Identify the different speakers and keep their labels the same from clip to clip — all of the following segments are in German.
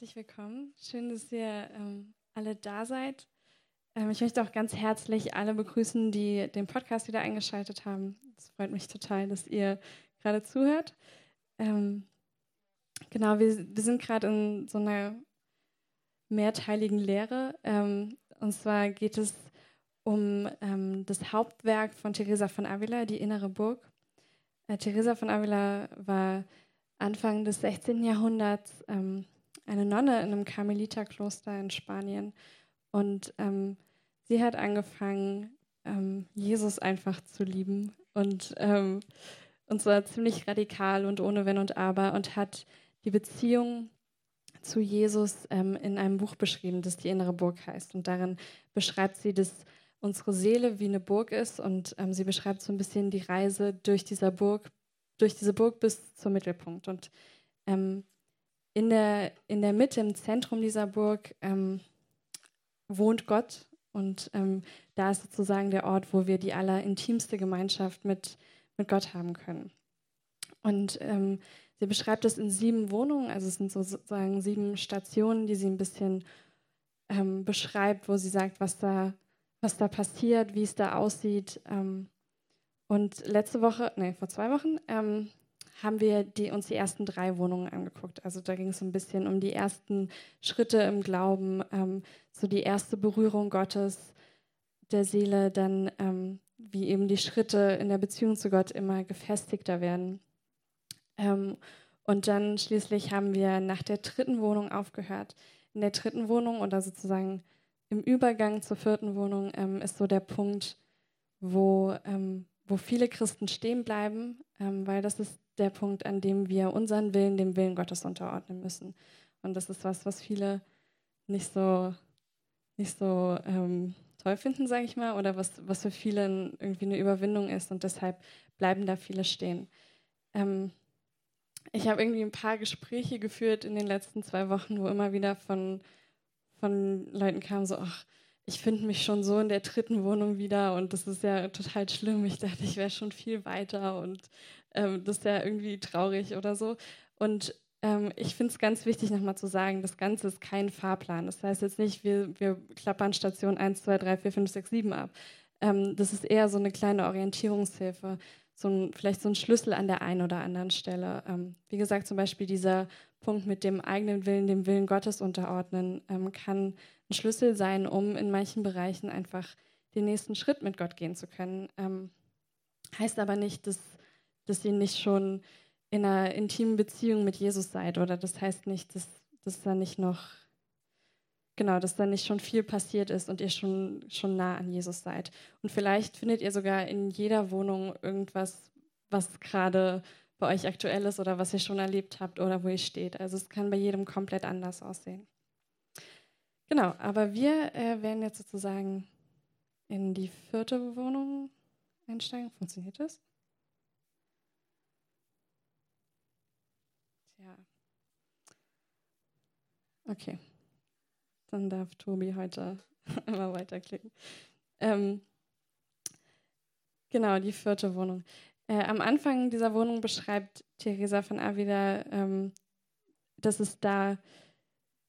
Speaker 1: herzlich willkommen. Schön, dass ihr ähm, alle da seid. Ähm, ich möchte auch ganz herzlich alle begrüßen, die den Podcast wieder eingeschaltet haben. Es freut mich total, dass ihr gerade zuhört. Ähm, genau, wir, wir sind gerade in so einer mehrteiligen Lehre. Ähm, und zwar geht es um ähm, das Hauptwerk von Teresa von Avila, die innere Burg. Äh, Teresa von Avila war Anfang des 16. Jahrhunderts ähm, eine Nonne in einem Karmeliterkloster in Spanien. Und ähm, sie hat angefangen, ähm, Jesus einfach zu lieben. Und, ähm, und zwar ziemlich radikal und ohne Wenn und Aber. Und hat die Beziehung zu Jesus ähm, in einem Buch beschrieben, das die innere Burg heißt. Und darin beschreibt sie, dass unsere Seele wie eine Burg ist. Und ähm, sie beschreibt so ein bisschen die Reise durch dieser Burg durch diese Burg bis zum Mittelpunkt. Und ähm, in, der, in der Mitte, im Zentrum dieser Burg, ähm, wohnt Gott. Und ähm, da ist sozusagen der Ort, wo wir die allerintimste Gemeinschaft mit, mit Gott haben können. Und ähm, sie beschreibt es in sieben Wohnungen, also es sind sozusagen sieben Stationen, die sie ein bisschen ähm, beschreibt, wo sie sagt, was da, was da passiert, wie es da aussieht. Ähm, und letzte Woche, nee, vor zwei Wochen, ähm, haben wir die, uns die ersten drei Wohnungen angeguckt. Also da ging es so ein bisschen um die ersten Schritte im Glauben, ähm, so die erste Berührung Gottes, der Seele, dann ähm, wie eben die Schritte in der Beziehung zu Gott immer gefestigter werden. Ähm, und dann schließlich haben wir nach der dritten Wohnung aufgehört. In der dritten Wohnung oder sozusagen im Übergang zur vierten Wohnung ähm, ist so der Punkt, wo ähm, wo viele Christen stehen bleiben, ähm, weil das ist der Punkt, an dem wir unseren Willen dem Willen Gottes unterordnen müssen. Und das ist was, was viele nicht so, nicht so ähm, toll finden, sage ich mal, oder was, was für viele irgendwie eine Überwindung ist. Und deshalb bleiben da viele stehen. Ähm, ich habe irgendwie ein paar Gespräche geführt in den letzten zwei Wochen, wo immer wieder von, von Leuten kam, so, ach, ich finde mich schon so in der dritten Wohnung wieder und das ist ja total schlimm. Ich dachte, ich wäre schon viel weiter und ähm, das ist ja irgendwie traurig oder so. Und ähm, ich finde es ganz wichtig, nochmal zu sagen, das Ganze ist kein Fahrplan. Das heißt jetzt nicht, wir, wir klappern Station 1, 2, 3, 4, 5, 6, 7 ab. Ähm, das ist eher so eine kleine Orientierungshilfe, so ein, vielleicht so ein Schlüssel an der einen oder anderen Stelle. Ähm, wie gesagt, zum Beispiel dieser Punkt mit dem eigenen Willen, dem Willen Gottes unterordnen, ähm, kann ein Schlüssel sein, um in manchen Bereichen einfach den nächsten Schritt mit Gott gehen zu können. Ähm, heißt aber nicht, dass, dass ihr nicht schon in einer intimen Beziehung mit Jesus seid oder das heißt nicht, dass, dass da nicht noch genau, dass da nicht schon viel passiert ist und ihr schon, schon nah an Jesus seid. Und vielleicht findet ihr sogar in jeder Wohnung irgendwas, was gerade bei euch aktuell ist oder was ihr schon erlebt habt oder wo ihr steht. Also es kann bei jedem komplett anders aussehen. Genau, aber wir äh, werden jetzt sozusagen in die vierte Wohnung einsteigen. Funktioniert das? Tja. Okay. Dann darf Tobi heute immer weiterklicken. Ähm, genau, die vierte Wohnung. Äh, am Anfang dieser Wohnung beschreibt Theresa von Avila, ähm, dass es da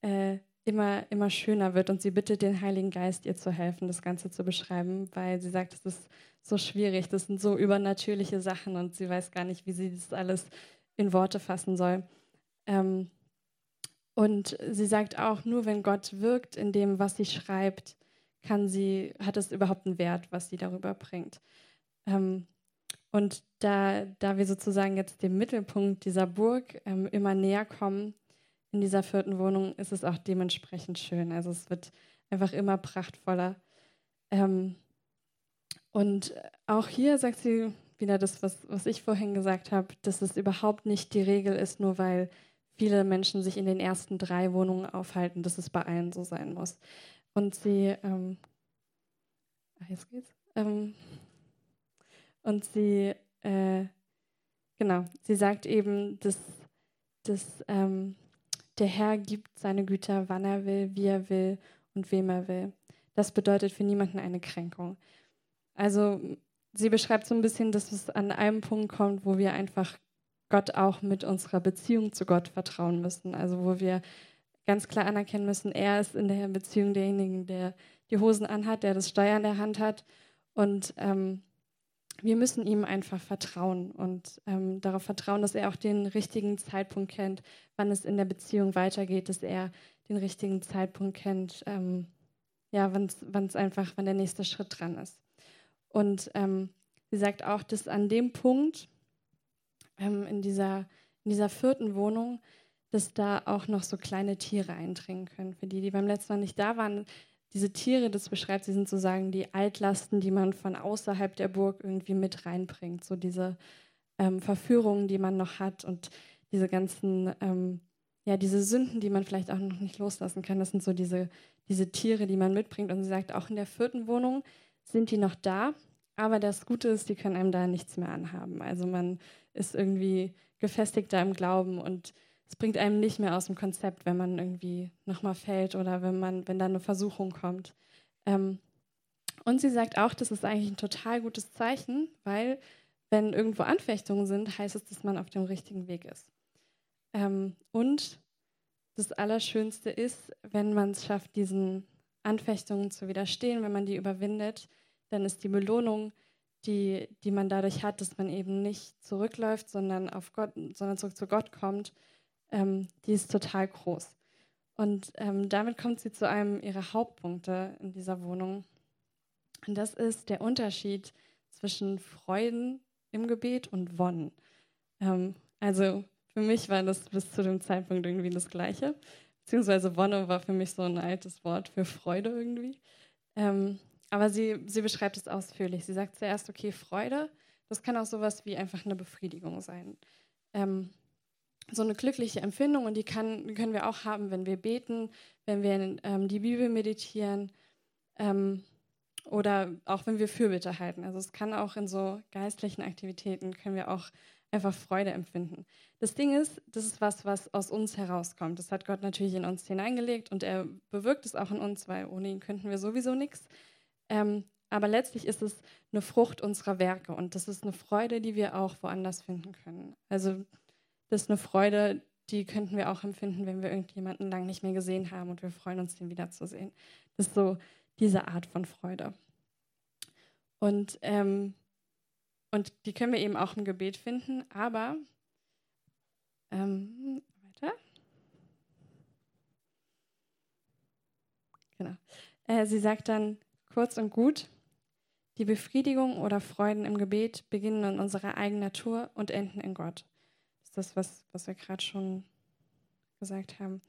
Speaker 1: äh, immer, immer schöner wird und sie bittet den Heiligen Geist, ihr zu helfen, das Ganze zu beschreiben, weil sie sagt, es ist so schwierig, das sind so übernatürliche Sachen und sie weiß gar nicht, wie sie das alles in Worte fassen soll. Ähm, und sie sagt auch, nur wenn Gott wirkt in dem, was sie schreibt, kann sie, hat es überhaupt einen Wert, was sie darüber bringt. Ähm, und da, da wir sozusagen jetzt dem Mittelpunkt dieser Burg ähm, immer näher kommen, in dieser vierten Wohnung ist es auch dementsprechend schön. Also es wird einfach immer prachtvoller. Ähm, und auch hier sagt sie wieder das, was, was ich vorhin gesagt habe, dass es überhaupt nicht die Regel ist, nur weil viele Menschen sich in den ersten drei Wohnungen aufhalten, dass es bei allen so sein muss. Und sie, ähm, jetzt geht's. Ähm, und sie, äh, genau, sie sagt eben, dass, dass ähm, der Herr gibt seine Güter, wann er will, wie er will und wem er will. Das bedeutet für niemanden eine Kränkung. Also sie beschreibt so ein bisschen, dass es an einem Punkt kommt, wo wir einfach Gott auch mit unserer Beziehung zu Gott vertrauen müssen. Also wo wir ganz klar anerkennen müssen, er ist in der Beziehung derjenige, der die Hosen anhat, der das Steuer in der Hand hat. Und ähm, wir müssen ihm einfach vertrauen und ähm, darauf vertrauen, dass er auch den richtigen Zeitpunkt kennt, wann es in der Beziehung weitergeht, dass er den richtigen Zeitpunkt kennt, ähm, ja, wann es einfach, wann der nächste Schritt dran ist. Und ähm, sie sagt auch, dass an dem Punkt ähm, in, dieser, in dieser vierten Wohnung, dass da auch noch so kleine Tiere eindringen können. Für die, die beim letzten Mal nicht da waren, diese Tiere, das beschreibt sie, sind sozusagen die Altlasten, die man von außerhalb der Burg irgendwie mit reinbringt. So diese ähm, Verführungen, die man noch hat und diese ganzen, ähm, ja, diese Sünden, die man vielleicht auch noch nicht loslassen kann. Das sind so diese, diese Tiere, die man mitbringt. Und sie sagt, auch in der vierten Wohnung sind die noch da. Aber das Gute ist, die können einem da nichts mehr anhaben. Also man ist irgendwie gefestigter im Glauben und es bringt einem nicht mehr aus dem Konzept, wenn man irgendwie nochmal fällt oder wenn man, wenn da eine Versuchung kommt. Ähm, und sie sagt auch, das ist eigentlich ein total gutes Zeichen, weil wenn irgendwo Anfechtungen sind, heißt es, dass man auf dem richtigen Weg ist. Ähm, und das Allerschönste ist, wenn man es schafft, diesen Anfechtungen zu widerstehen, wenn man die überwindet, dann ist die Belohnung, die, die man dadurch hat, dass man eben nicht zurückläuft, sondern auf Gott, sondern zurück zu Gott kommt, ähm, die ist total groß. Und ähm, damit kommt sie zu einem ihrer Hauptpunkte in dieser Wohnung. Und das ist der Unterschied zwischen Freuden im Gebet und Wonnen. Ähm, also für mich war das bis zu dem Zeitpunkt irgendwie das Gleiche. Beziehungsweise Wonne war für mich so ein altes Wort für Freude irgendwie. Ähm, aber sie, sie beschreibt es ausführlich. Sie sagt zuerst, okay, Freude, das kann auch sowas wie einfach eine Befriedigung sein. Ähm, so eine glückliche Empfindung und die, kann, können wir auch haben, wenn wir beten, wenn wir ähm, die Bibel meditieren ähm, oder auch wenn wir Fürbitte halten. Also es kann auch in so geistlichen Aktivitäten, können wir auch einfach Freude empfinden. Das Ding ist, das ist was, was aus uns herauskommt. Das hat Gott natürlich in uns hineingelegt und er bewirkt es auch in uns, weil ohne ihn könnten wir sowieso nichts. Ähm, aber letztlich ist es eine Frucht unserer Werke und das ist eine Freude, die wir auch woanders finden können. Also das ist eine Freude, die könnten wir auch empfinden, wenn wir irgendjemanden lange nicht mehr gesehen haben und wir freuen uns, den wiederzusehen. Das ist so diese Art von Freude. Und, ähm, und die können wir eben auch im Gebet finden, aber ähm, weiter. Genau. Äh, sie sagt dann kurz und gut, die Befriedigung oder Freuden im Gebet beginnen in unserer eigenen Natur und enden in Gott ist das, was, was wir gerade schon gesagt haben.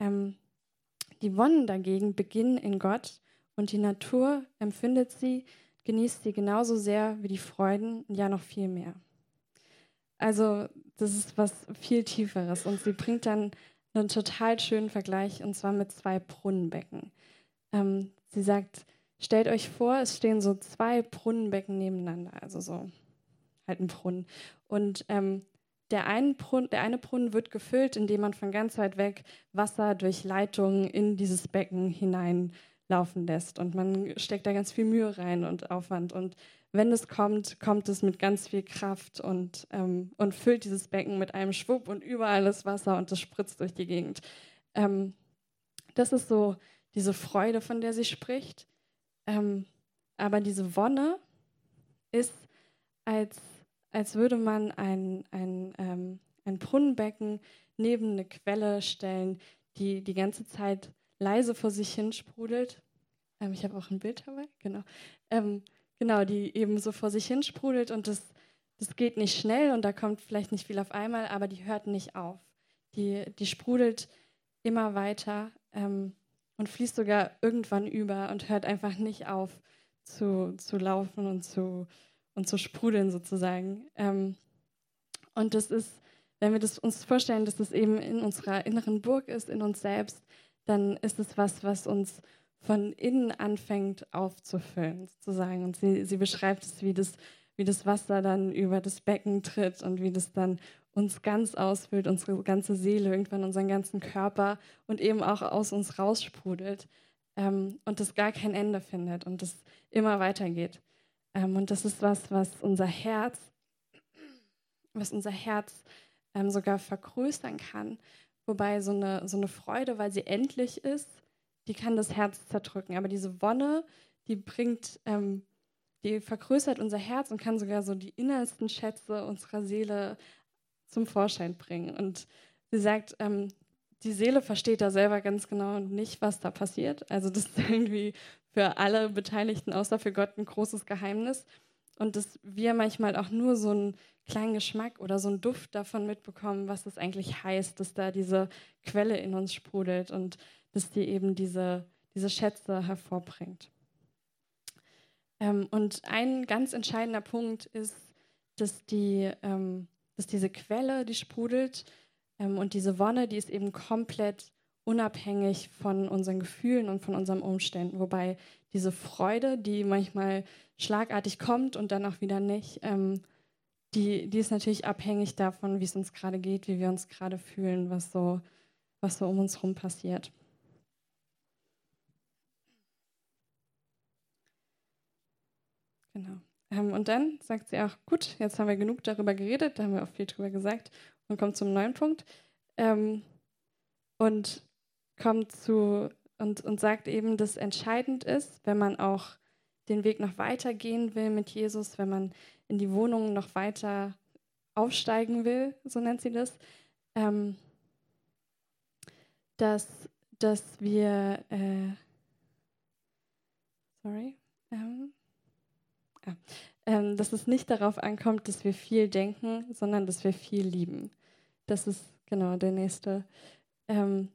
Speaker 1: Ähm, die Wonnen dagegen beginnen in Gott und die Natur empfindet sie, genießt sie genauso sehr wie die Freuden, ja noch viel mehr. Also das ist was viel Tieferes und sie bringt dann einen total schönen Vergleich und zwar mit zwei Brunnenbecken. Ähm, sie sagt, stellt euch vor, es stehen so zwei Brunnenbecken nebeneinander, also so halt ein Brunnen. Und ähm, der, ein Brunnen, der eine Brunnen wird gefüllt, indem man von ganz weit weg Wasser durch Leitungen in dieses Becken hineinlaufen lässt. Und man steckt da ganz viel Mühe rein und Aufwand. Und wenn es kommt, kommt es mit ganz viel Kraft und, ähm, und füllt dieses Becken mit einem Schwupp und überall ist Wasser und es spritzt durch die Gegend. Ähm, das ist so diese Freude, von der sie spricht. Ähm, aber diese Wonne ist als als würde man ein, ein, ähm, ein Brunnenbecken neben eine Quelle stellen, die die ganze Zeit leise vor sich hin sprudelt. Ähm, ich habe auch ein Bild dabei, genau. Ähm, genau, die eben so vor sich hin sprudelt und das, das geht nicht schnell und da kommt vielleicht nicht viel auf einmal, aber die hört nicht auf. Die, die sprudelt immer weiter ähm, und fließt sogar irgendwann über und hört einfach nicht auf zu, zu laufen und zu, und zu sprudeln sozusagen. Ähm, und das ist, wenn wir das uns vorstellen, dass das eben in unserer inneren Burg ist, in uns selbst, dann ist es was, was uns von innen anfängt aufzufüllen, sozusagen. Und sie, sie beschreibt es, wie das, wie das Wasser dann über das Becken tritt und wie das dann uns ganz ausfüllt, unsere ganze Seele, irgendwann unseren ganzen Körper und eben auch aus uns raussprudelt ähm, und das gar kein Ende findet und das immer weitergeht. Ähm, und das ist was, was unser Herz, was unser Herz ähm, sogar vergrößern kann, wobei so eine, so eine Freude, weil sie endlich ist, die kann das Herz zerdrücken. Aber diese Wonne, die bringt, ähm, die vergrößert unser Herz und kann sogar so die innersten Schätze unserer Seele zum Vorschein bringen. Und sie sagt, ähm, die Seele versteht da selber ganz genau nicht, was da passiert. Also das ist irgendwie für alle Beteiligten, außer für Gott, ein großes Geheimnis. Und dass wir manchmal auch nur so einen kleinen Geschmack oder so einen Duft davon mitbekommen, was es eigentlich heißt, dass da diese Quelle in uns sprudelt und dass die eben diese, diese Schätze hervorbringt. Ähm, und ein ganz entscheidender Punkt ist, dass, die, ähm, dass diese Quelle, die sprudelt, ähm, und diese Wonne, die ist eben komplett unabhängig von unseren Gefühlen und von unseren Umständen. Wobei diese Freude, die manchmal schlagartig kommt und dann auch wieder nicht, ähm, die, die ist natürlich abhängig davon, wie es uns gerade geht, wie wir uns gerade fühlen, was so, was so um uns herum passiert. Genau. Ähm, und dann sagt sie auch, gut, jetzt haben wir genug darüber geredet, da haben wir auch viel drüber gesagt und kommt zum neuen Punkt. Ähm, und kommt zu und, und sagt eben, dass entscheidend ist, wenn man auch den Weg noch weiter gehen will mit Jesus, wenn man in die Wohnung noch weiter aufsteigen will, so nennt sie das, ähm, dass, dass wir, äh, sorry, ähm, dass es nicht darauf ankommt, dass wir viel denken, sondern dass wir viel lieben. Das ist genau der nächste. Ähm,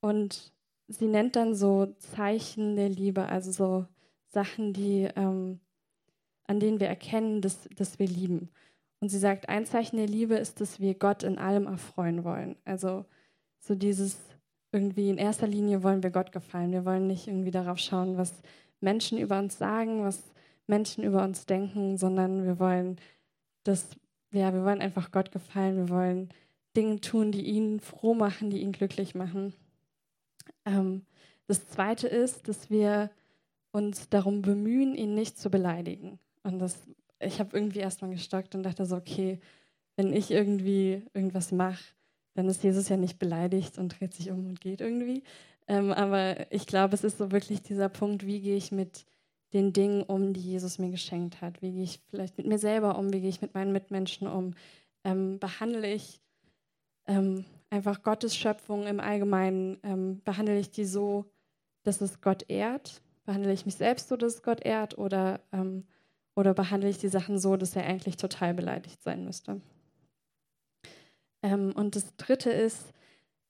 Speaker 1: und sie nennt dann so Zeichen der Liebe, also so Sachen, die, ähm, an denen wir erkennen, dass, dass wir lieben. Und sie sagt, ein Zeichen der Liebe ist, dass wir Gott in allem erfreuen wollen. Also so dieses irgendwie in erster Linie wollen wir Gott gefallen. Wir wollen nicht irgendwie darauf schauen, was Menschen über uns sagen, was Menschen über uns denken, sondern wir wollen das, ja, wir wollen einfach Gott gefallen. Wir wollen Dinge tun, die ihn froh machen, die ihn glücklich machen. Ähm, das Zweite ist, dass wir uns darum bemühen, ihn nicht zu beleidigen. Und das, ich habe irgendwie erstmal gestockt und dachte so, okay, wenn ich irgendwie irgendwas mache, dann ist Jesus ja nicht beleidigt und dreht sich um und geht irgendwie. Ähm, aber ich glaube, es ist so wirklich dieser Punkt, wie gehe ich mit den Dingen um, die Jesus mir geschenkt hat? Wie gehe ich vielleicht mit mir selber um? Wie gehe ich mit meinen Mitmenschen um? Ähm, behandle ich ähm, einfach Gottes Schöpfung im Allgemeinen, ähm, behandle ich die so, dass es Gott ehrt? Behandle ich mich selbst so, dass es Gott ehrt? Oder, ähm, oder behandle ich die Sachen so, dass er eigentlich total beleidigt sein müsste? Ähm, und das Dritte ist,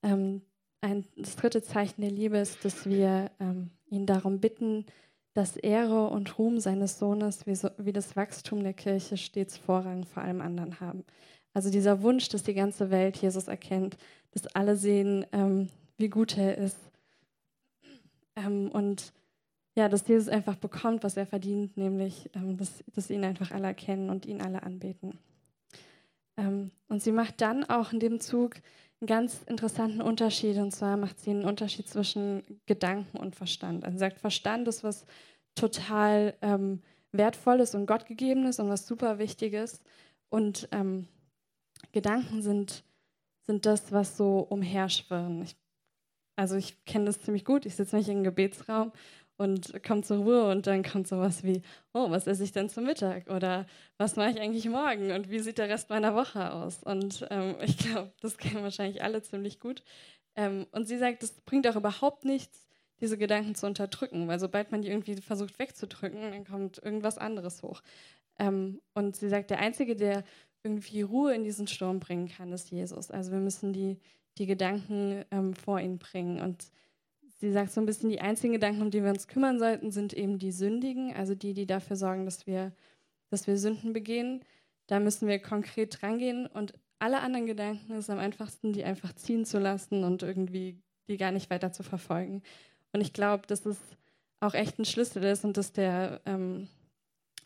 Speaker 1: ähm, ein, das dritte Zeichen der Liebe ist, dass wir ihn darum bitten, dass Ehre und Ruhm seines Sohnes wie, so, wie das Wachstum der Kirche stets Vorrang vor allem anderen haben. Also dieser Wunsch, dass die ganze Welt Jesus erkennt, dass alle sehen, ähm, wie gut er ist. Ähm, und ja, dass Jesus einfach bekommt, was er verdient, nämlich, ähm, dass, dass ihn einfach alle erkennen und ihn alle anbeten. Ähm, und sie macht dann auch in dem Zug einen ganz interessanten Unterschied. Und zwar macht sie einen Unterschied zwischen Gedanken und Verstand. Also sie sagt, Verstand ist was total ähm, Wertvolles und Gottgegebenes und was super Wichtiges. Und ähm, Gedanken sind, sind das, was so umherschwirren. Ich, also ich kenne das ziemlich gut. Ich sitze nicht im Gebetsraum und komme zur Ruhe und dann kommt sowas wie, oh, was esse ich denn zum Mittag? Oder was mache ich eigentlich morgen? Und wie sieht der Rest meiner Woche aus? Und ähm, ich glaube, das kennen wahrscheinlich alle ziemlich gut. Ähm, und sie sagt, es bringt auch überhaupt nichts, diese Gedanken zu unterdrücken, weil sobald man die irgendwie versucht wegzudrücken, dann kommt irgendwas anderes hoch. Ähm, und sie sagt, der Einzige, der irgendwie Ruhe in diesen Sturm bringen kann, ist Jesus. Also wir müssen die, die Gedanken ähm, vor ihn bringen. Und sie sagt so ein bisschen, die einzigen Gedanken, um die wir uns kümmern sollten, sind eben die Sündigen, also die, die dafür sorgen, dass wir, dass wir Sünden begehen. Da müssen wir konkret drangehen. Und alle anderen Gedanken ist am einfachsten, die einfach ziehen zu lassen und irgendwie die gar nicht weiter zu verfolgen. Und ich glaube, dass es auch echt ein Schlüssel ist und dass der ähm,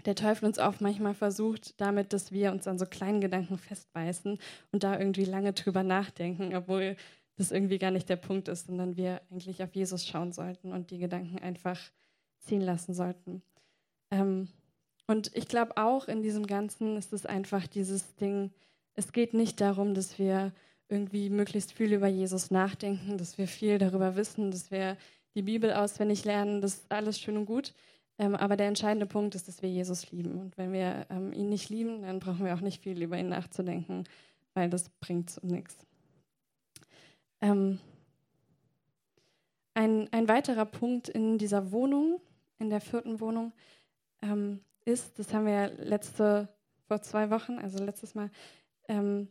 Speaker 1: der Teufel uns auch manchmal versucht, damit, dass wir uns an so kleinen Gedanken festbeißen und da irgendwie lange drüber nachdenken, obwohl das irgendwie gar nicht der Punkt ist, sondern wir eigentlich auf Jesus schauen sollten und die Gedanken einfach ziehen lassen sollten. Ähm, und ich glaube auch in diesem Ganzen ist es einfach dieses Ding, es geht nicht darum, dass wir irgendwie möglichst viel über Jesus nachdenken, dass wir viel darüber wissen, dass wir die Bibel auswendig lernen, das ist alles schön und gut. Ähm, aber der entscheidende Punkt ist, dass wir Jesus lieben. Und wenn wir ähm, ihn nicht lieben, dann brauchen wir auch nicht viel über ihn nachzudenken, weil das bringt nichts. Ähm, ein, ein weiterer Punkt in dieser Wohnung, in der vierten Wohnung, ähm, ist, das haben wir ja letzte, vor zwei Wochen, also letztes Mal, ähm,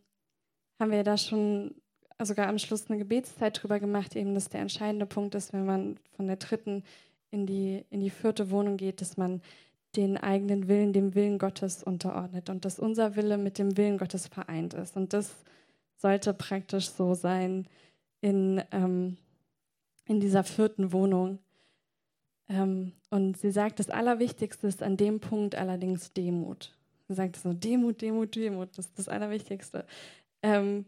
Speaker 1: haben wir da schon sogar am Schluss eine Gebetszeit drüber gemacht, eben, dass der entscheidende Punkt ist, wenn man von der dritten in die, in die vierte Wohnung geht, dass man den eigenen Willen dem Willen Gottes unterordnet und dass unser Wille mit dem Willen Gottes vereint ist. Und das sollte praktisch so sein in, ähm, in dieser vierten Wohnung. Ähm, und sie sagt, das Allerwichtigste ist an dem Punkt allerdings Demut. Sie sagt so, Demut, Demut, Demut, das ist das Allerwichtigste. Ähm,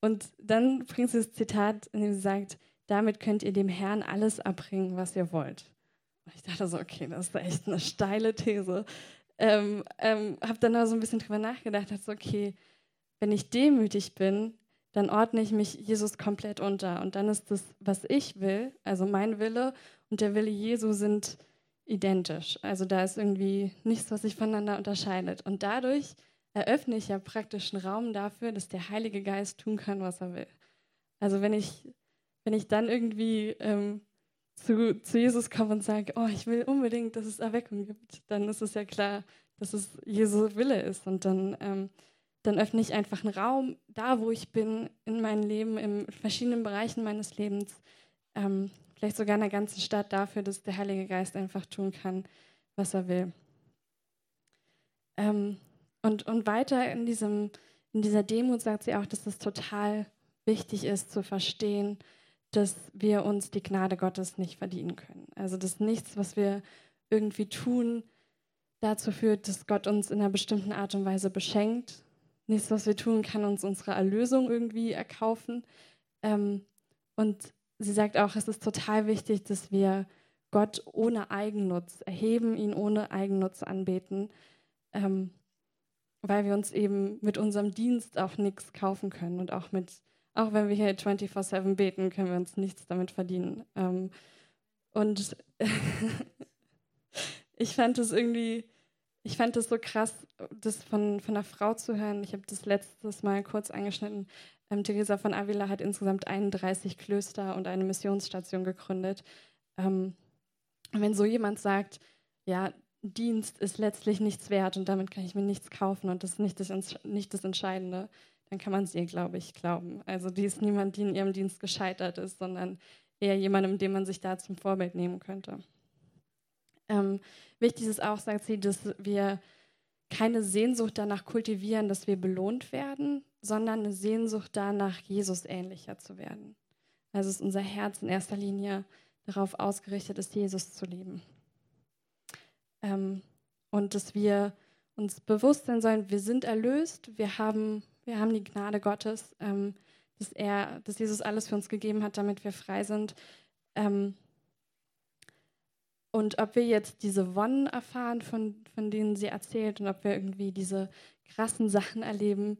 Speaker 1: und dann bringt sie das Zitat, in dem sie sagt, damit könnt ihr dem Herrn alles abbringen, was ihr wollt. Und ich dachte so, okay, das ist echt eine steile These. Ähm, ähm, habe dann noch so ein bisschen drüber nachgedacht, dachte so, okay, wenn ich demütig bin, dann ordne ich mich Jesus komplett unter. Und dann ist das, was ich will, also mein Wille und der Wille Jesu sind identisch. Also da ist irgendwie nichts, was sich voneinander unterscheidet. Und dadurch eröffne ich ja praktisch einen Raum dafür, dass der Heilige Geist tun kann, was er will. Also wenn ich, wenn ich dann irgendwie ähm, zu, zu Jesus komme und sage, oh, ich will unbedingt, dass es Erweckung gibt, dann ist es ja klar, dass es Jesu Wille ist. Und dann ähm, dann öffne ich einfach einen Raum, da wo ich bin, in meinem Leben, in verschiedenen Bereichen meines Lebens, ähm, vielleicht sogar in der ganzen Stadt dafür, dass der Heilige Geist einfach tun kann, was er will. Ähm, und, und weiter in, diesem, in dieser Demut sagt sie auch, dass es total wichtig ist zu verstehen, dass wir uns die Gnade Gottes nicht verdienen können. Also dass nichts, was wir irgendwie tun, dazu führt, dass Gott uns in einer bestimmten Art und Weise beschenkt, nichts, was wir tun, kann uns unsere Erlösung irgendwie erkaufen. Ähm, und sie sagt auch, es ist total wichtig, dass wir Gott ohne Eigennutz erheben, ihn ohne Eigennutz anbeten, ähm, weil wir uns eben mit unserem Dienst auch nichts kaufen können. Und auch mit, auch wenn wir hier 24-7 beten, können wir uns nichts damit verdienen. Ähm, und ich fand es irgendwie ich fand es so krass, das von, von einer Frau zu hören. Ich habe das letztes Mal kurz angeschnitten. Ähm, Theresa von Avila hat insgesamt 31 Klöster und eine Missionsstation gegründet. Ähm, wenn so jemand sagt, ja, Dienst ist letztlich nichts wert und damit kann ich mir nichts kaufen und das ist nicht das, nicht das Entscheidende, dann kann man es ihr, glaube ich, glauben. Also die ist niemand, die in ihrem Dienst gescheitert ist, sondern eher jemandem, den man sich da zum Vorbild nehmen könnte. Ähm, wichtig ist auch, sagt sie, dass wir keine Sehnsucht danach kultivieren, dass wir belohnt werden, sondern eine Sehnsucht danach, Jesus ähnlicher zu werden. Also ist unser Herz in erster Linie darauf ausgerichtet ist, Jesus zu lieben. Ähm, und dass wir uns bewusst sein sollen, wir sind erlöst, wir haben, wir haben die Gnade Gottes, ähm, dass, er, dass Jesus alles für uns gegeben hat, damit wir frei sind. Ähm, und ob wir jetzt diese Wonnen erfahren, von, von denen sie erzählt, und ob wir irgendwie diese krassen Sachen erleben,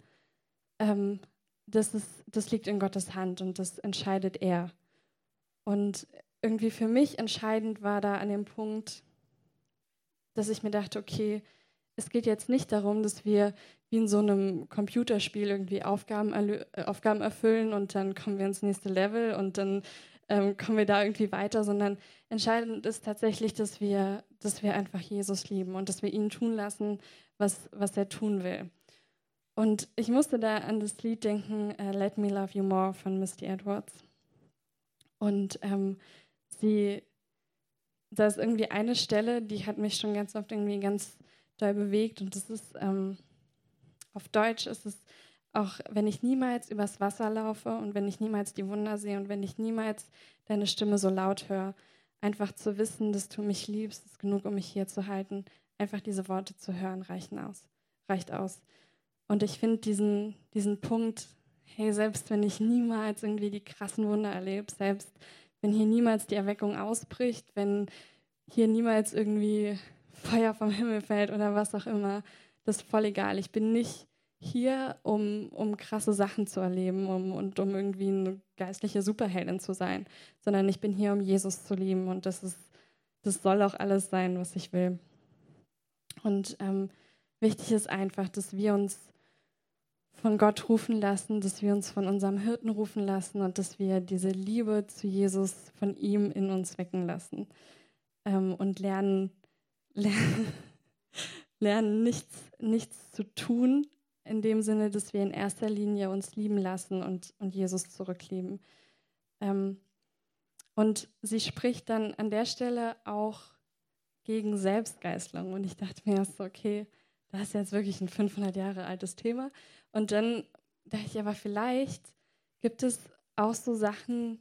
Speaker 1: ähm, das, ist, das liegt in Gottes Hand und das entscheidet er. Und irgendwie für mich entscheidend war da an dem Punkt, dass ich mir dachte, okay, es geht jetzt nicht darum, dass wir wie in so einem Computerspiel irgendwie Aufgaben, Aufgaben erfüllen und dann kommen wir ins nächste Level und dann ähm, kommen wir da irgendwie weiter, sondern entscheidend ist tatsächlich, dass wir, dass wir einfach Jesus lieben und dass wir ihn tun lassen, was, was er tun will. Und ich musste da an das Lied denken, uh, Let Me Love You More von Misty Edwards. Und ähm, sie, da ist irgendwie eine Stelle, die hat mich schon ganz oft irgendwie ganz doll bewegt und das ist, ähm, auf Deutsch ist es, auch wenn ich niemals übers Wasser laufe und wenn ich niemals die Wunder sehe und wenn ich niemals deine Stimme so laut höre, einfach zu wissen, dass du mich liebst, ist genug, um mich hier zu halten. Einfach diese Worte zu hören, reichen aus, reicht aus. Und ich finde diesen, diesen Punkt, hey, selbst wenn ich niemals irgendwie die krassen Wunder erlebe, selbst wenn hier niemals die Erweckung ausbricht, wenn hier niemals irgendwie Feuer vom Himmel fällt oder was auch immer, das ist voll egal. Ich bin nicht hier, um, um krasse Sachen zu erleben um, und um irgendwie eine geistliche Superheldin zu sein, sondern ich bin hier, um Jesus zu lieben und das ist, das soll auch alles sein, was ich will. Und ähm, wichtig ist einfach, dass wir uns von Gott rufen lassen, dass wir uns von unserem Hirten rufen lassen und dass wir diese Liebe zu Jesus von ihm in uns wecken lassen ähm, und lernen, lernen, lernen nichts, nichts zu tun, in dem Sinne, dass wir in erster Linie uns lieben lassen und, und Jesus zurücklieben. Ähm, und sie spricht dann an der Stelle auch gegen Selbstgeißelung. Und ich dachte mir erst so, okay, das ist jetzt wirklich ein 500 Jahre altes Thema. Und dann dachte ich aber, vielleicht gibt es auch so Sachen,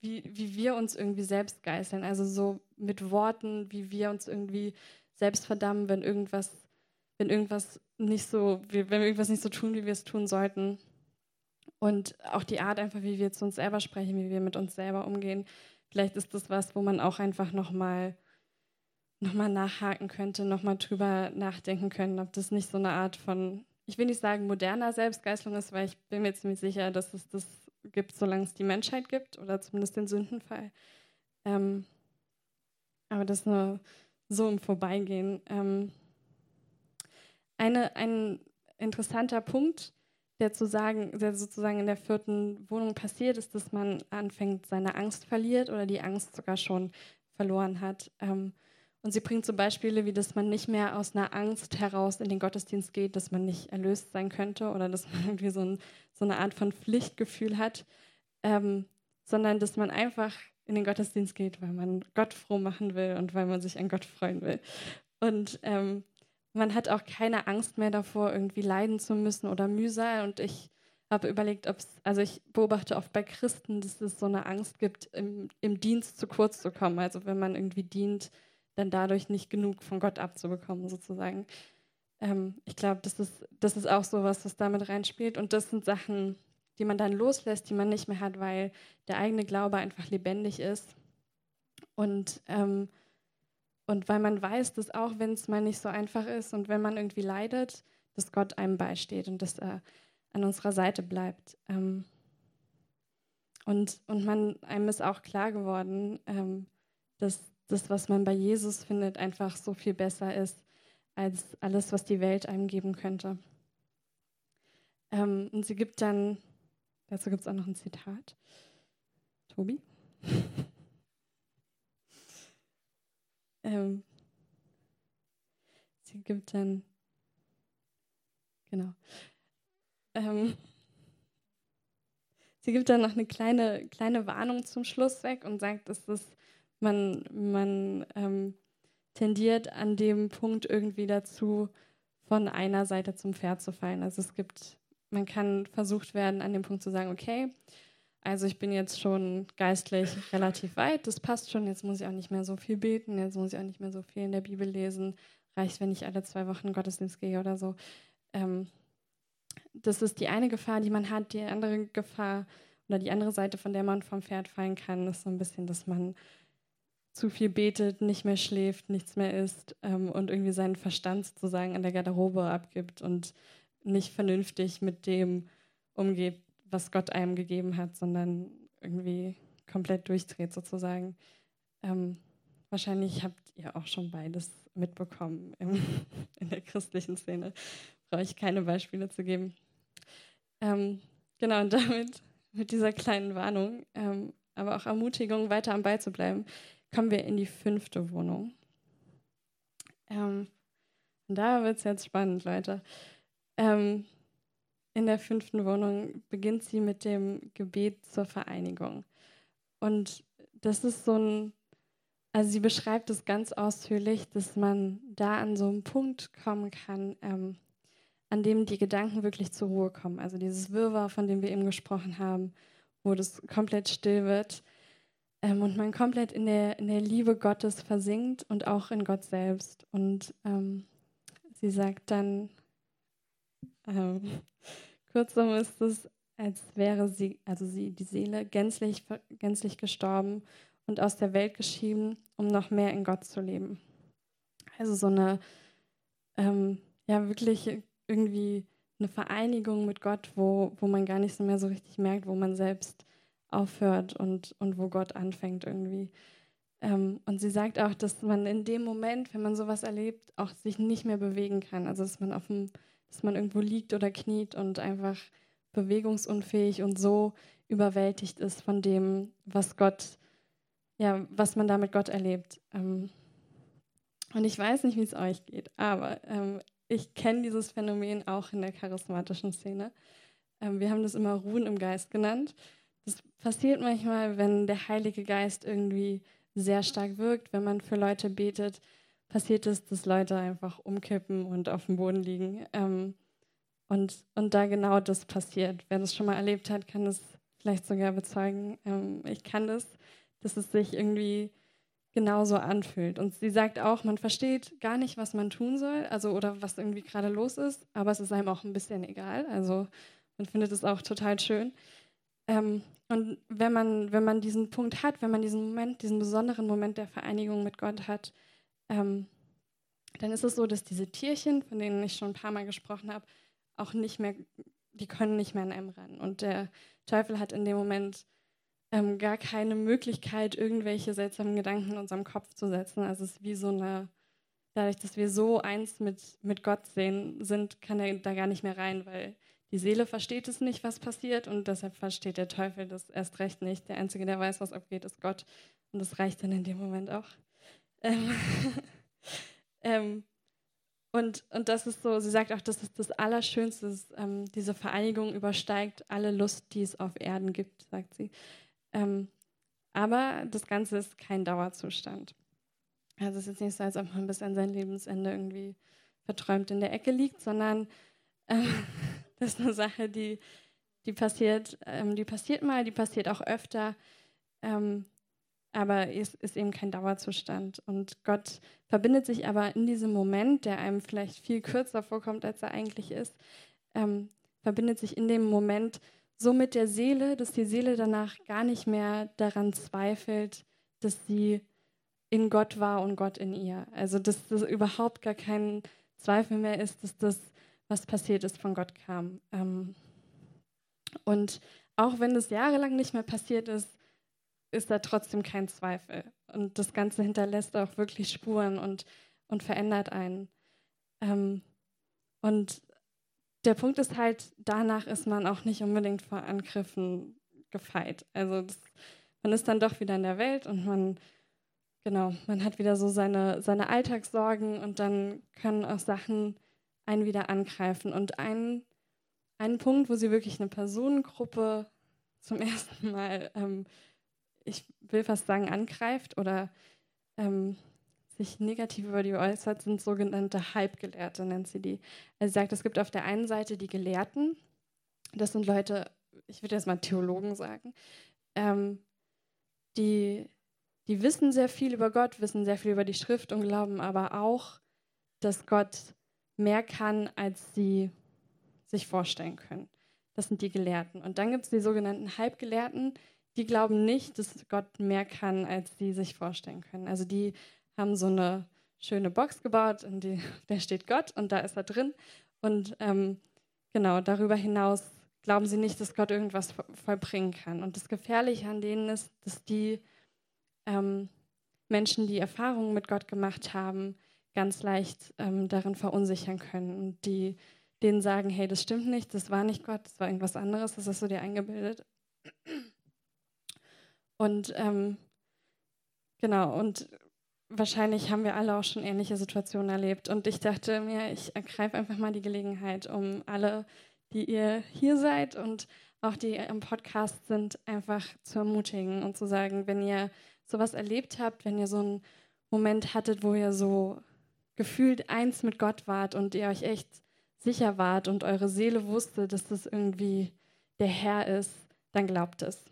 Speaker 1: wie, wie wir uns irgendwie selbst geißeln. Also so mit Worten, wie wir uns irgendwie selbst verdammen, wenn irgendwas, wenn irgendwas nicht so, wenn wir irgendwas nicht so tun, wie wir es tun sollten. Und auch die Art einfach, wie wir zu uns selber sprechen, wie wir mit uns selber umgehen. Vielleicht ist das was, wo man auch einfach nochmal noch mal nachhaken könnte, nochmal drüber nachdenken können, ob das nicht so eine Art von, ich will nicht sagen moderner Selbstgeißelung ist, weil ich bin mir ziemlich sicher, dass es das gibt, solange es die Menschheit gibt oder zumindest den Sündenfall. Ähm, aber das nur so im Vorbeigehen. Ähm, eine, ein interessanter Punkt, der, zu sagen, der sozusagen in der vierten Wohnung passiert, ist, dass man anfängt, seine Angst verliert oder die Angst sogar schon verloren hat. Ähm, und sie bringt so Beispiele, wie dass man nicht mehr aus einer Angst heraus in den Gottesdienst geht, dass man nicht erlöst sein könnte oder dass man irgendwie so, ein, so eine Art von Pflichtgefühl hat, ähm, sondern dass man einfach in den Gottesdienst geht, weil man Gott froh machen will und weil man sich an Gott freuen will. Und ähm, man hat auch keine Angst mehr davor, irgendwie leiden zu müssen oder Mühsal. Und ich habe überlegt, ob es, also ich beobachte oft bei Christen, dass es so eine Angst gibt, im, im Dienst zu kurz zu kommen. Also wenn man irgendwie dient, dann dadurch nicht genug von Gott abzubekommen, sozusagen. Ähm, ich glaube, das ist, das ist auch so was, was damit reinspielt. Und das sind Sachen, die man dann loslässt, die man nicht mehr hat, weil der eigene Glaube einfach lebendig ist. Und, ähm, und weil man weiß, dass auch wenn es mal nicht so einfach ist und wenn man irgendwie leidet, dass Gott einem beisteht und dass er an unserer Seite bleibt. Ähm, und, und man, einem ist auch klar geworden, ähm, dass das, was man bei Jesus findet, einfach so viel besser ist als alles, was die Welt einem geben könnte. Ähm, und sie gibt dann Dazu gibt es auch noch ein Zitat. Tobi? ähm, sie gibt dann, genau, ähm, sie gibt dann noch eine kleine, kleine Warnung zum Schluss weg und sagt, dass das, man, man ähm, tendiert an dem Punkt irgendwie dazu, von einer Seite zum Pferd zu fallen. Also es gibt man kann versucht werden, an dem Punkt zu sagen, okay, also ich bin jetzt schon geistlich relativ weit, das passt schon, jetzt muss ich auch nicht mehr so viel beten, jetzt muss ich auch nicht mehr so viel in der Bibel lesen, reicht, wenn ich alle zwei Wochen Gottesdienst gehe oder so. Ähm, das ist die eine Gefahr, die man hat. Die andere Gefahr oder die andere Seite, von der man vom Pferd fallen kann, ist so ein bisschen, dass man zu viel betet, nicht mehr schläft, nichts mehr isst ähm, und irgendwie seinen Verstand sozusagen an der Garderobe abgibt und nicht vernünftig mit dem umgeht, was Gott einem gegeben hat, sondern irgendwie komplett durchdreht sozusagen. Ähm, wahrscheinlich habt ihr auch schon beides mitbekommen im, in der christlichen Szene. Brauche ich keine Beispiele zu geben. Ähm, genau, und damit, mit dieser kleinen Warnung, ähm, aber auch Ermutigung, weiter am Ball zu bleiben, kommen wir in die fünfte Wohnung. Ähm, und da wird es jetzt spannend, Leute. Ähm, in der fünften Wohnung beginnt sie mit dem Gebet zur Vereinigung. Und das ist so ein, also sie beschreibt es ganz ausführlich, dass man da an so einen Punkt kommen kann, ähm, an dem die Gedanken wirklich zur Ruhe kommen. Also dieses Wirrwarr, von dem wir eben gesprochen haben, wo das komplett still wird ähm, und man komplett in der, in der Liebe Gottes versinkt und auch in Gott selbst. Und ähm, sie sagt dann, ähm, kurzum ist es, als wäre sie, also sie, die Seele, gänzlich, gänzlich gestorben und aus der Welt geschieden, um noch mehr in Gott zu leben. Also so eine, ähm, ja, wirklich irgendwie eine Vereinigung mit Gott, wo, wo man gar nicht so mehr so richtig merkt, wo man selbst aufhört und, und wo Gott anfängt irgendwie. Ähm, und sie sagt auch, dass man in dem Moment, wenn man sowas erlebt, auch sich nicht mehr bewegen kann. Also dass man auf dem, dass man irgendwo liegt oder kniet und einfach bewegungsunfähig und so überwältigt ist von dem, was Gott, ja, was man da mit Gott erlebt. Ähm, und ich weiß nicht, wie es euch geht, aber ähm, ich kenne dieses Phänomen auch in der charismatischen Szene. Ähm, wir haben das immer Ruhen im Geist genannt. Das passiert manchmal, wenn der Heilige Geist irgendwie sehr stark wirkt, wenn man für Leute betet, passiert es, dass Leute einfach umkippen und auf dem Boden liegen. Ähm, und, und da genau das passiert. Wer das schon mal erlebt hat, kann das vielleicht sogar bezeugen. Ähm, ich kann das, dass es sich irgendwie genauso anfühlt. Und sie sagt auch, man versteht gar nicht, was man tun soll, also oder was irgendwie gerade los ist, aber es ist einem auch ein bisschen egal. Also man findet es auch total schön. Ähm, und wenn man, wenn man diesen Punkt hat, wenn man diesen Moment, diesen besonderen Moment der Vereinigung mit Gott hat, ähm, dann ist es so, dass diese Tierchen, von denen ich schon ein paar Mal gesprochen habe, auch nicht mehr, die können nicht mehr an einem ran. Und der Teufel hat in dem Moment ähm, gar keine Möglichkeit, irgendwelche seltsamen Gedanken in unserem Kopf zu setzen. Also es ist wie so eine, dadurch, dass wir so eins mit, mit Gott sehen, sind, kann er da gar nicht mehr rein, weil die Seele versteht es nicht, was passiert und deshalb versteht der Teufel das erst recht nicht. Der Einzige, der weiß, was abgeht, ist Gott und das reicht dann in dem Moment auch. Ähm, ähm, und, und das ist so, sie sagt auch, das ist das Allerschönste, ähm, diese Vereinigung übersteigt alle Lust, die es auf Erden gibt, sagt sie. Ähm, aber das Ganze ist kein Dauerzustand. Also es ist jetzt nicht so, als ob man bis an sein Lebensende irgendwie verträumt in der Ecke liegt, sondern äh, das ist eine Sache, die, die passiert, ähm, die passiert mal, die passiert auch öfter, ähm, aber es ist eben kein Dauerzustand. Und Gott verbindet sich aber in diesem Moment, der einem vielleicht viel kürzer vorkommt, als er eigentlich ist, ähm, verbindet sich in dem Moment so mit der Seele, dass die Seele danach gar nicht mehr daran zweifelt, dass sie in Gott war und Gott in ihr. Also dass das überhaupt gar kein Zweifel mehr ist, dass das, was passiert ist, von Gott kam. Ähm, und auch wenn es jahrelang nicht mehr passiert ist, ist da trotzdem kein Zweifel. Und das Ganze hinterlässt auch wirklich Spuren und, und verändert einen. Ähm, und der Punkt ist halt, danach ist man auch nicht unbedingt vor Angriffen gefeit. Also das, man ist dann doch wieder in der Welt und man, genau, man hat wieder so seine, seine Alltagssorgen und dann können auch Sachen einen wieder angreifen. Und ein, ein Punkt, wo sie wirklich eine Personengruppe zum ersten Mal, ähm, ich will fast sagen, angreift oder ähm, sich negativ über die äußert, sind sogenannte Halbgelehrte, nennt sie die. Also sie sagt, es gibt auf der einen Seite die Gelehrten, das sind Leute, ich würde jetzt mal Theologen sagen, ähm, die, die wissen sehr viel über Gott, wissen sehr viel über die Schrift und glauben aber auch, dass Gott mehr kann, als sie sich vorstellen können. Das sind die Gelehrten. Und dann gibt es die sogenannten Halbgelehrten, die glauben nicht, dass Gott mehr kann, als sie sich vorstellen können. Also die haben so eine schöne Box gebaut, in die, der steht Gott und da ist er drin. Und ähm, genau, darüber hinaus glauben sie nicht, dass Gott irgendwas vollbringen kann. Und das Gefährliche an denen ist, dass die ähm, Menschen, die Erfahrungen mit Gott gemacht haben, ganz leicht ähm, darin verunsichern können. Und die denen sagen, hey, das stimmt nicht, das war nicht Gott, das war irgendwas anderes, das hast du dir eingebildet. Und ähm, genau, und wahrscheinlich haben wir alle auch schon ähnliche Situationen erlebt. Und ich dachte mir, ich ergreife einfach mal die Gelegenheit, um alle, die ihr hier seid und auch die im Podcast sind, einfach zu ermutigen und zu sagen, wenn ihr sowas erlebt habt, wenn ihr so einen Moment hattet, wo ihr so gefühlt eins mit Gott wart und ihr euch echt sicher wart und eure Seele wusste, dass das irgendwie der Herr ist, dann glaubt es.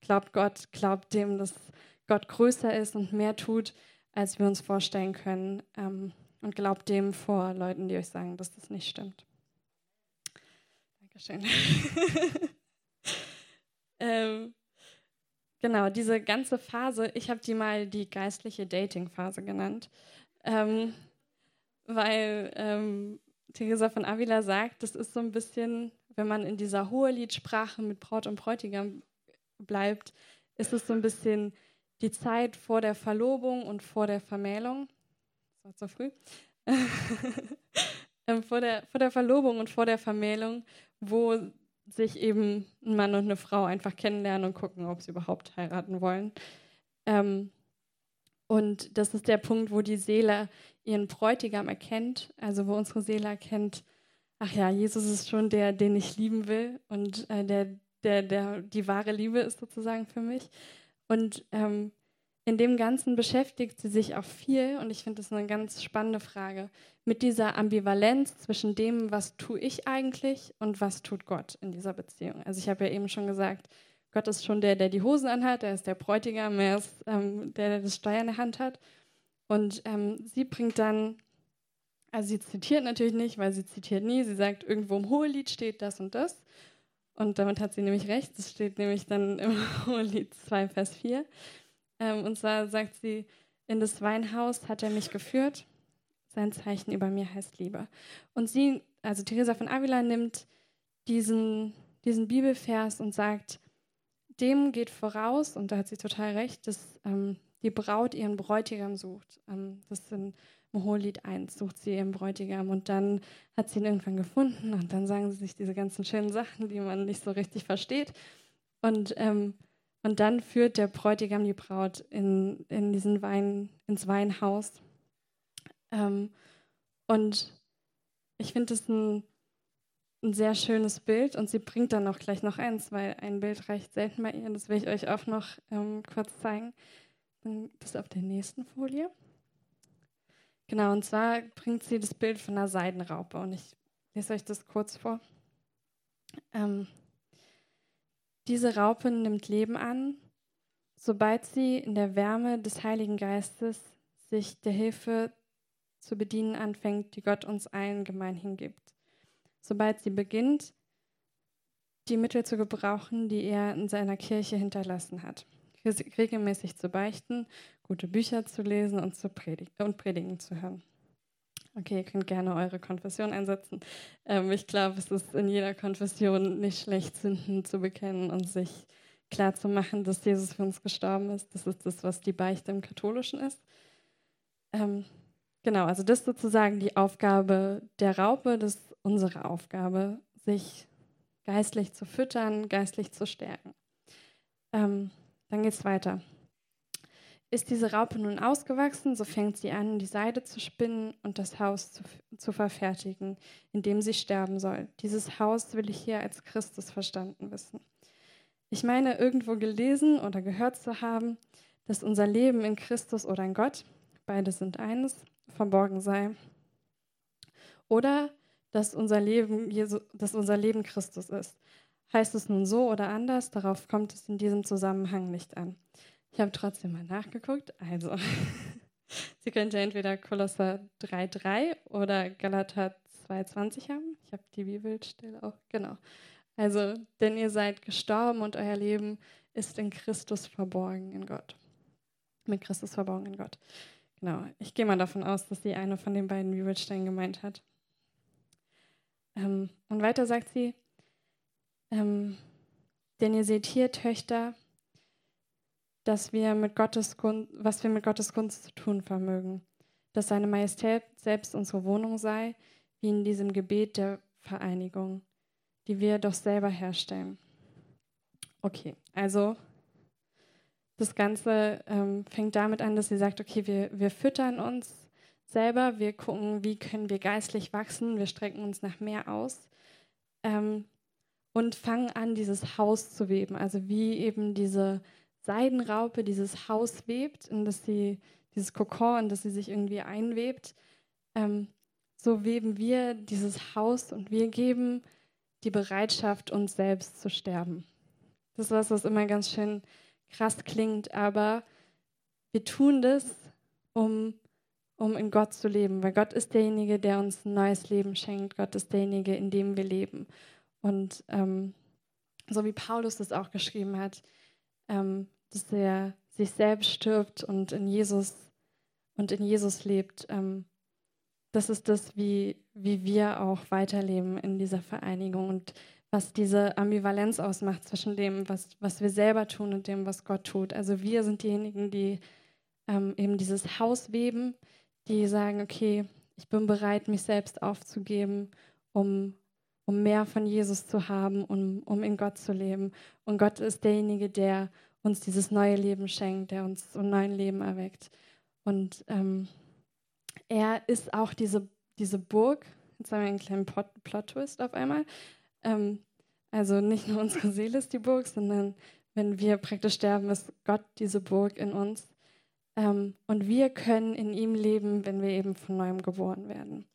Speaker 1: Glaubt Gott, glaubt dem, dass Gott größer ist und mehr tut, als wir uns vorstellen können. Ähm, und glaubt dem vor Leuten, die euch sagen, dass das nicht stimmt. Dankeschön. ähm, genau, diese ganze Phase, ich habe die mal die geistliche Dating-Phase genannt, ähm, weil ähm, Theresa von Avila sagt, das ist so ein bisschen, wenn man in dieser Hoheliedsprache mit Braut und Bräutigam bleibt, ist es so ein bisschen die Zeit vor der Verlobung und vor der Vermählung. Das war zu früh. Ähm, vor, der, vor der Verlobung und vor der Vermählung, wo sich eben ein Mann und eine Frau einfach kennenlernen und gucken, ob sie überhaupt heiraten wollen. Ähm, und das ist der Punkt, wo die Seele ihren Bräutigam erkennt, also wo unsere Seele erkennt, ach ja, Jesus ist schon der, den ich lieben will und äh, der, der, der die wahre Liebe ist sozusagen für mich. Und ähm, in dem Ganzen beschäftigt sie sich auch viel, und ich finde das eine ganz spannende Frage, mit dieser Ambivalenz zwischen dem, was tue ich eigentlich und was tut Gott in dieser Beziehung. Also ich habe ja eben schon gesagt, Gott ist schon der, der die Hosen anhat, er ist der Bräutigam, er ist ähm, der, der das Steuer in der Hand hat. Und ähm, sie bringt dann, also sie zitiert natürlich nicht, weil sie zitiert nie, sie sagt, irgendwo im Hohelied steht das und das. Und damit hat sie nämlich recht, das steht nämlich dann im Hohelied 2, Vers 4. Ähm, und zwar sagt sie, in das Weinhaus hat er mich geführt. Sein Zeichen über mir heißt Liebe. Und sie, also Teresa von Avila, nimmt diesen, diesen Bibelvers und sagt, dem geht voraus, und da hat sie total recht, dass ähm, die Braut ihren Bräutigam sucht. Ähm, das ist in Mohollied 1, sucht sie ihren Bräutigam und dann hat sie ihn irgendwann gefunden und dann sagen sie sich diese ganzen schönen Sachen, die man nicht so richtig versteht. Und ähm, und dann führt der Bräutigam die Braut in, in diesen Wein, ins Weinhaus. Ähm, und ich finde das ein, ein sehr schönes Bild und sie bringt dann auch gleich noch eins, weil ein Bild reicht selten bei ihr. Das will ich euch auch noch ähm, kurz zeigen. Das auf der nächsten Folie. Genau, und zwar bringt sie das Bild von einer Seidenraupe und ich lese euch das kurz vor. Ähm, diese Raupe nimmt Leben an, sobald sie in der Wärme des Heiligen Geistes sich der Hilfe zu bedienen anfängt, die Gott uns allen gemeinhin gibt. Sobald sie beginnt, die Mittel zu gebrauchen, die er in seiner Kirche hinterlassen hat. Regelmäßig zu beichten, gute Bücher zu lesen und, zu predigen, und predigen zu hören. Okay, ihr könnt gerne eure Konfession einsetzen. Ähm, ich glaube, es ist in jeder Konfession nicht schlecht, Sünden zu bekennen und sich klar zu machen, dass Jesus für uns gestorben ist. Das ist das, was die Beichte im Katholischen ist. Ähm, genau, also das ist sozusagen die Aufgabe der Raupe, das ist unsere Aufgabe, sich geistlich zu füttern, geistlich zu stärken. Ähm, dann es weiter. Ist diese Raupe nun ausgewachsen, so fängt sie an, die Seide zu spinnen und das Haus zu, zu verfertigen, in dem sie sterben soll. Dieses Haus will ich hier als Christus verstanden wissen. Ich meine, irgendwo gelesen oder gehört zu haben, dass unser Leben in Christus oder in Gott, beide sind eines, verborgen sei. Oder dass unser Leben, Jesu, dass unser Leben Christus ist. Heißt es nun so oder anders, darauf kommt es in diesem Zusammenhang nicht an. Ich habe trotzdem mal nachgeguckt. Also, Sie können ja entweder Kolosser 3,3 oder Galater 2,20 haben. Ich habe die Bibelstelle auch, genau. Also, denn ihr seid gestorben und euer Leben ist in Christus verborgen in Gott. Mit Christus verborgen in Gott. Genau. Ich gehe mal davon aus, dass sie eine von den beiden Bibelstellen gemeint hat. Ähm, und weiter sagt sie, ähm, denn ihr seht hier, Töchter, dass wir mit Gottes Gunst, was wir mit Gottes Gunst zu tun vermögen. Dass seine Majestät selbst unsere Wohnung sei, wie in diesem Gebet der Vereinigung, die wir doch selber herstellen. Okay, also das Ganze ähm, fängt damit an, dass sie sagt, okay, wir, wir füttern uns selber, wir gucken, wie können wir geistlich wachsen, wir strecken uns nach mehr aus ähm, und fangen an, dieses Haus zu weben, also wie eben diese Seidenraupe dieses Haus webt, in das sie, dieses Kokon, in das sie sich irgendwie einwebt, ähm, so weben wir dieses Haus und wir geben die Bereitschaft, uns selbst zu sterben. Das ist was, was immer ganz schön krass klingt, aber wir tun das, um, um in Gott zu leben, weil Gott ist derjenige, der uns ein neues Leben schenkt. Gott ist derjenige, in dem wir leben. Und ähm, so wie Paulus das auch geschrieben hat, ähm, dass er sich selbst stirbt und in Jesus und in Jesus lebt. Ähm, das ist das, wie, wie wir auch weiterleben in dieser Vereinigung und was diese Ambivalenz ausmacht zwischen dem, was, was wir selber tun und dem, was Gott tut. Also wir sind diejenigen, die ähm, eben dieses Haus weben, die sagen, okay, ich bin bereit, mich selbst aufzugeben, um, um mehr von Jesus zu haben, um, um in Gott zu leben. Und Gott ist derjenige, der uns dieses neue Leben schenkt, der uns ein neues Leben erweckt. Und ähm, er ist auch diese, diese Burg, jetzt haben wir einen kleinen Plot-Twist auf einmal, ähm, also nicht nur unsere Seele ist die Burg, sondern wenn wir praktisch sterben, ist Gott diese Burg in uns. Ähm, und wir können in ihm leben, wenn wir eben von neuem geboren werden.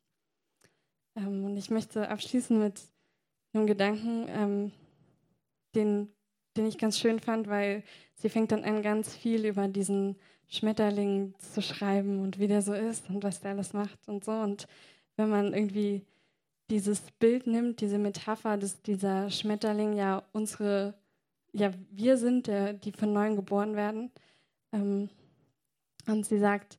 Speaker 1: Ähm, und ich möchte abschließen mit einem Gedanken, ähm, den, den ich ganz schön fand, weil sie fängt dann an, ganz viel über diesen Schmetterling zu schreiben und wie der so ist und was der alles macht und so. Und wenn man irgendwie dieses Bild nimmt, diese Metapher, dass dieser Schmetterling ja unsere, ja, wir sind, der, die von neuem geboren werden. Ähm, und sie sagt,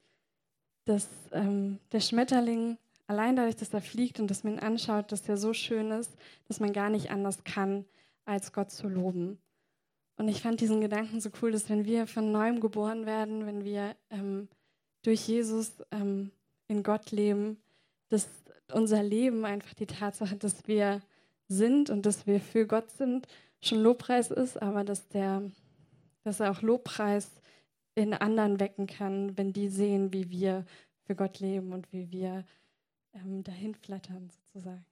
Speaker 1: dass ähm, der Schmetterling allein dadurch, dass er fliegt und dass man ihn anschaut, dass er so schön ist, dass man gar nicht anders kann, als Gott zu loben. Und ich fand diesen Gedanken so cool, dass wenn wir von neuem geboren werden, wenn wir ähm, durch Jesus ähm, in Gott leben, dass unser Leben einfach die Tatsache, dass wir sind und dass wir für Gott sind, schon Lobpreis ist, aber dass, der, dass er auch Lobpreis in anderen wecken kann, wenn die sehen, wie wir für Gott leben und wie wir ähm, dahin flattern sozusagen.